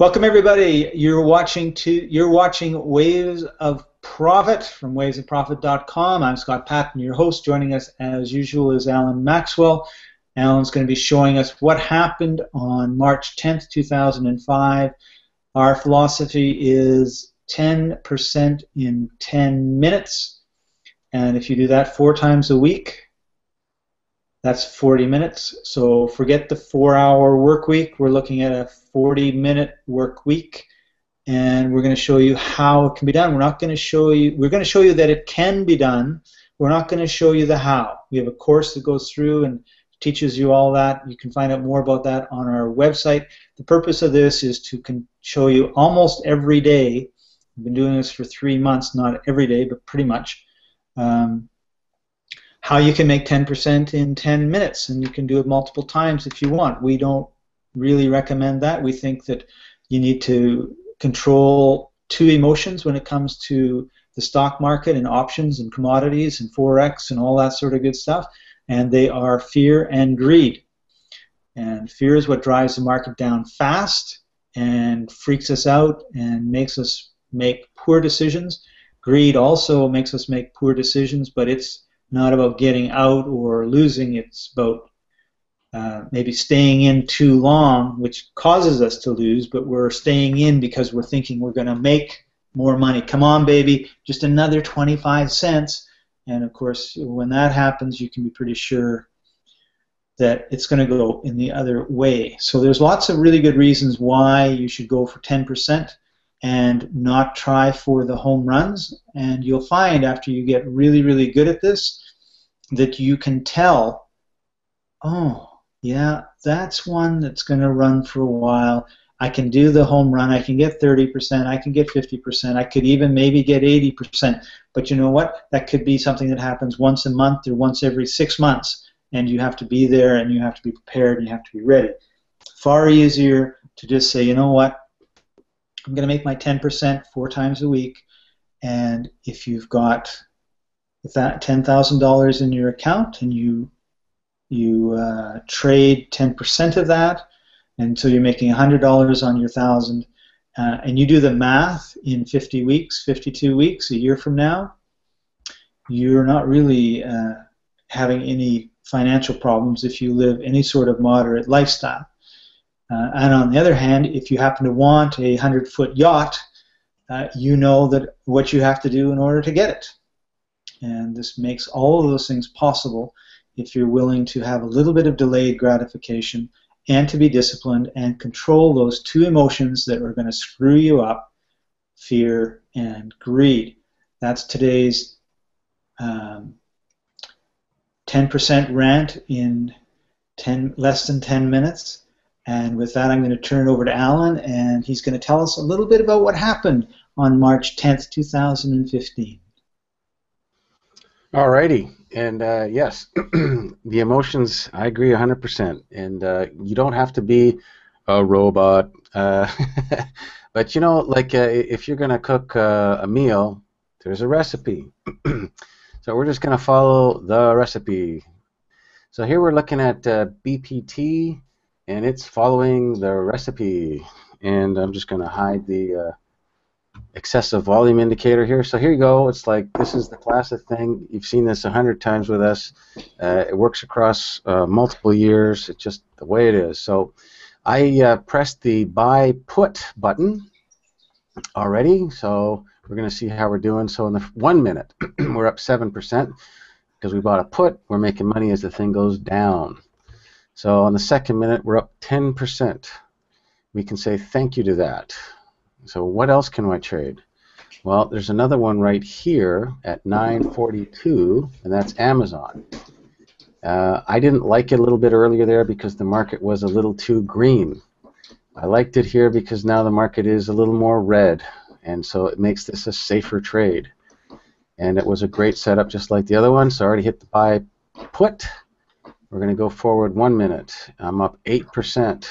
Welcome everybody. You're watching to you're watching Waves of Profit from wavesofprofit.com. I'm Scott Patton, your host. Joining us as usual is Alan Maxwell. Alan's going to be showing us what happened on March 10th, 2005. Our philosophy is 10% in 10 minutes. And if you do that four times a week, that's 40 minutes. So forget the four hour work week. We're looking at a 40 minute work week. And we're going to show you how it can be done. We're not going to show you, we're going to show you that it can be done. We're not going to show you the how. We have a course that goes through and teaches you all that. You can find out more about that on our website. The purpose of this is to show you almost every day. We've been doing this for three months, not every day, but pretty much. Um, how you can make 10% in 10 minutes, and you can do it multiple times if you want. We don't really recommend that. We think that you need to control two emotions when it comes to the stock market and options and commodities and forex and all that sort of good stuff, and they are fear and greed. And fear is what drives the market down fast and freaks us out and makes us make poor decisions. Greed also makes us make poor decisions, but it's not about getting out or losing. It's about uh, maybe staying in too long, which causes us to lose, but we're staying in because we're thinking we're going to make more money. Come on, baby, just another 25 cents. And of course, when that happens, you can be pretty sure that it's going to go in the other way. So there's lots of really good reasons why you should go for 10% and not try for the home runs. And you'll find after you get really, really good at this that you can tell, oh, yeah, that's one that's going to run for a while. I can do the home run. I can get 30%. I can get 50%. I could even maybe get 80%. But you know what? That could be something that happens once a month or once every six months. And you have to be there and you have to be prepared and you have to be ready. Far easier to just say, you know what? I'm going to make my 10% four times a week. And if you've got if that $10,000 in your account and you you uh, trade 10% of that, and so you're making $100 on your thousand, uh, and you do the math in 50 weeks, 52 weeks, a year from now, you're not really uh, having any financial problems if you live any sort of moderate lifestyle. Uh, and on the other hand, if you happen to want a 100 foot yacht, uh, you know that what you have to do in order to get it. And this makes all of those things possible if you're willing to have a little bit of delayed gratification and to be disciplined and control those two emotions that are going to screw you up fear and greed. That's today's um, 10% rant in 10 less than 10 minutes. And with that, I'm going to turn it over to Alan, and he's going to tell us a little bit about what happened on March 10th, 2015. All righty. and uh, yes, the emotions. I agree 100%. And uh, you don't have to be a robot, uh, but you know, like uh, if you're gonna cook uh, a meal, there's a recipe. so we're just gonna follow the recipe. So here we're looking at uh, BPT, and it's following the recipe. And I'm just gonna hide the excessive volume indicator here. So here you go. It's like this is the classic thing. You've seen this a hundred times with us. Uh, it works across uh, multiple years. It's just the way it is. So I uh, pressed the buy put button already. So we're going to see how we're doing. So in the one minute, we're up seven percent because we bought a put. We're making money as the thing goes down. So on the second minute, we're up 10%. We can say thank you to that. So what else can I trade? Well, there's another one right here at 942, and that's Amazon. Uh, I didn't like it a little bit earlier there because the market was a little too green. I liked it here because now the market is a little more red, and so it makes this a safer trade. And it was a great setup just like the other one, so I already hit the buy put. We're going to go forward one minute. I'm up 8%.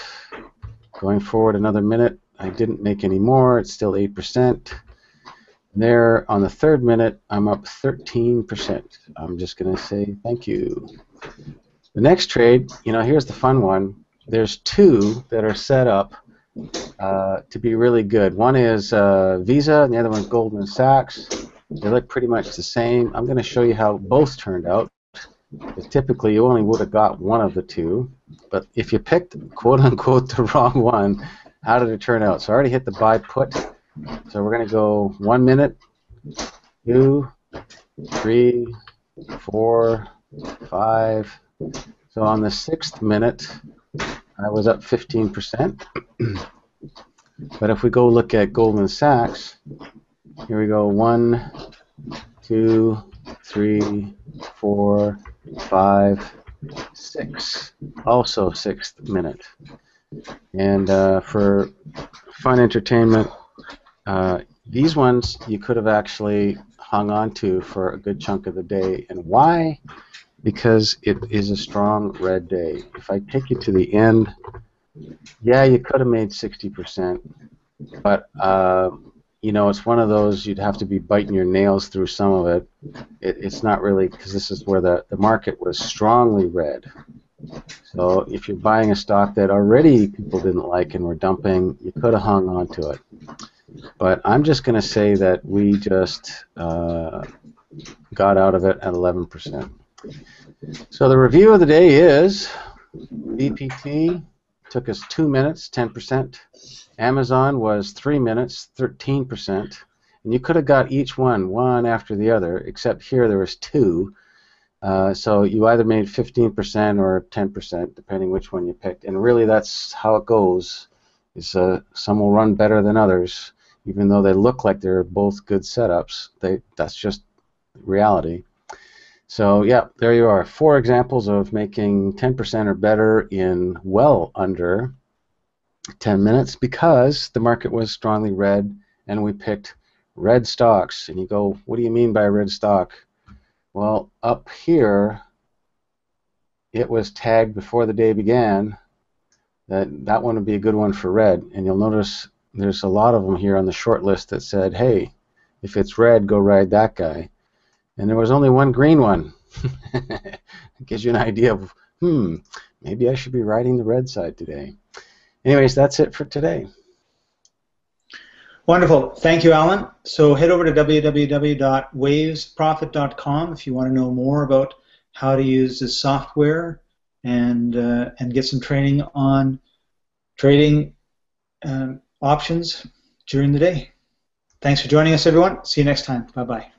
Going forward another minute, I didn't make any more. It's still 8%. There, on the third minute, I'm up 13%. I'm just going to say thank you. The next trade, you know, here's the fun one. There's two that are set up uh, to be really good. One is uh, Visa, and the other one's Goldman Sachs. They look pretty much the same. I'm going to show you how both turned out. Typically, you only would have got one of the two. But if you picked quote unquote the wrong one, how did it turn out? So I already hit the buy put. So we're going to go one minute, two, three, four, five. So on the sixth minute, I was up 15%. but if we go look at Goldman Sachs, here we go one, two, three, four, five, six. Also sixth minute. And uh, for fun entertainment, uh, these ones you could have actually hung on to for a good chunk of the day. And why? Because it is a strong red day. If I take you to the end, yeah, you could have made 60%, but uh, you know, it's one of those you'd have to be biting your nails through some of it. it it's not really because this is where the, the market was strongly red. So if you're buying a stock that already people didn't like and were dumping, you could have hung on to it. But I'm just going to say that we just uh, got out of it at 11%. So the review of the day is VPT took us two minutes, 10%. Amazon was three minutes, 13%. And you could have got each one, one after the other, except here there was two. Uh, so you either made 15% or 10%, depending which one you picked. And really, that's how it goes. Is uh, some will run better than others even though they look like they're both good setups. They that's just reality. So yeah, there you are. Four examples of making 10% or better in well under 10 minutes because the market was strongly red and we picked red stocks. And you go, what do you mean by red stock? Well, up here, it was tagged before the day began. That that one would be a good one for red. And you'll notice there's a lot of them here on the short list that said, hey, if it's red, go ride that guy. And there was only one green one. it gives you an idea of, hmm, maybe I should be riding the red side today. Anyways, that's it for today. Wonderful. Thank you, Alan. So head over to www.wavesprofit.com if you want to know more about how to use this software and uh, and get some training on trading um, options during the day. Thanks for joining us, everyone. See you next time. Bye bye.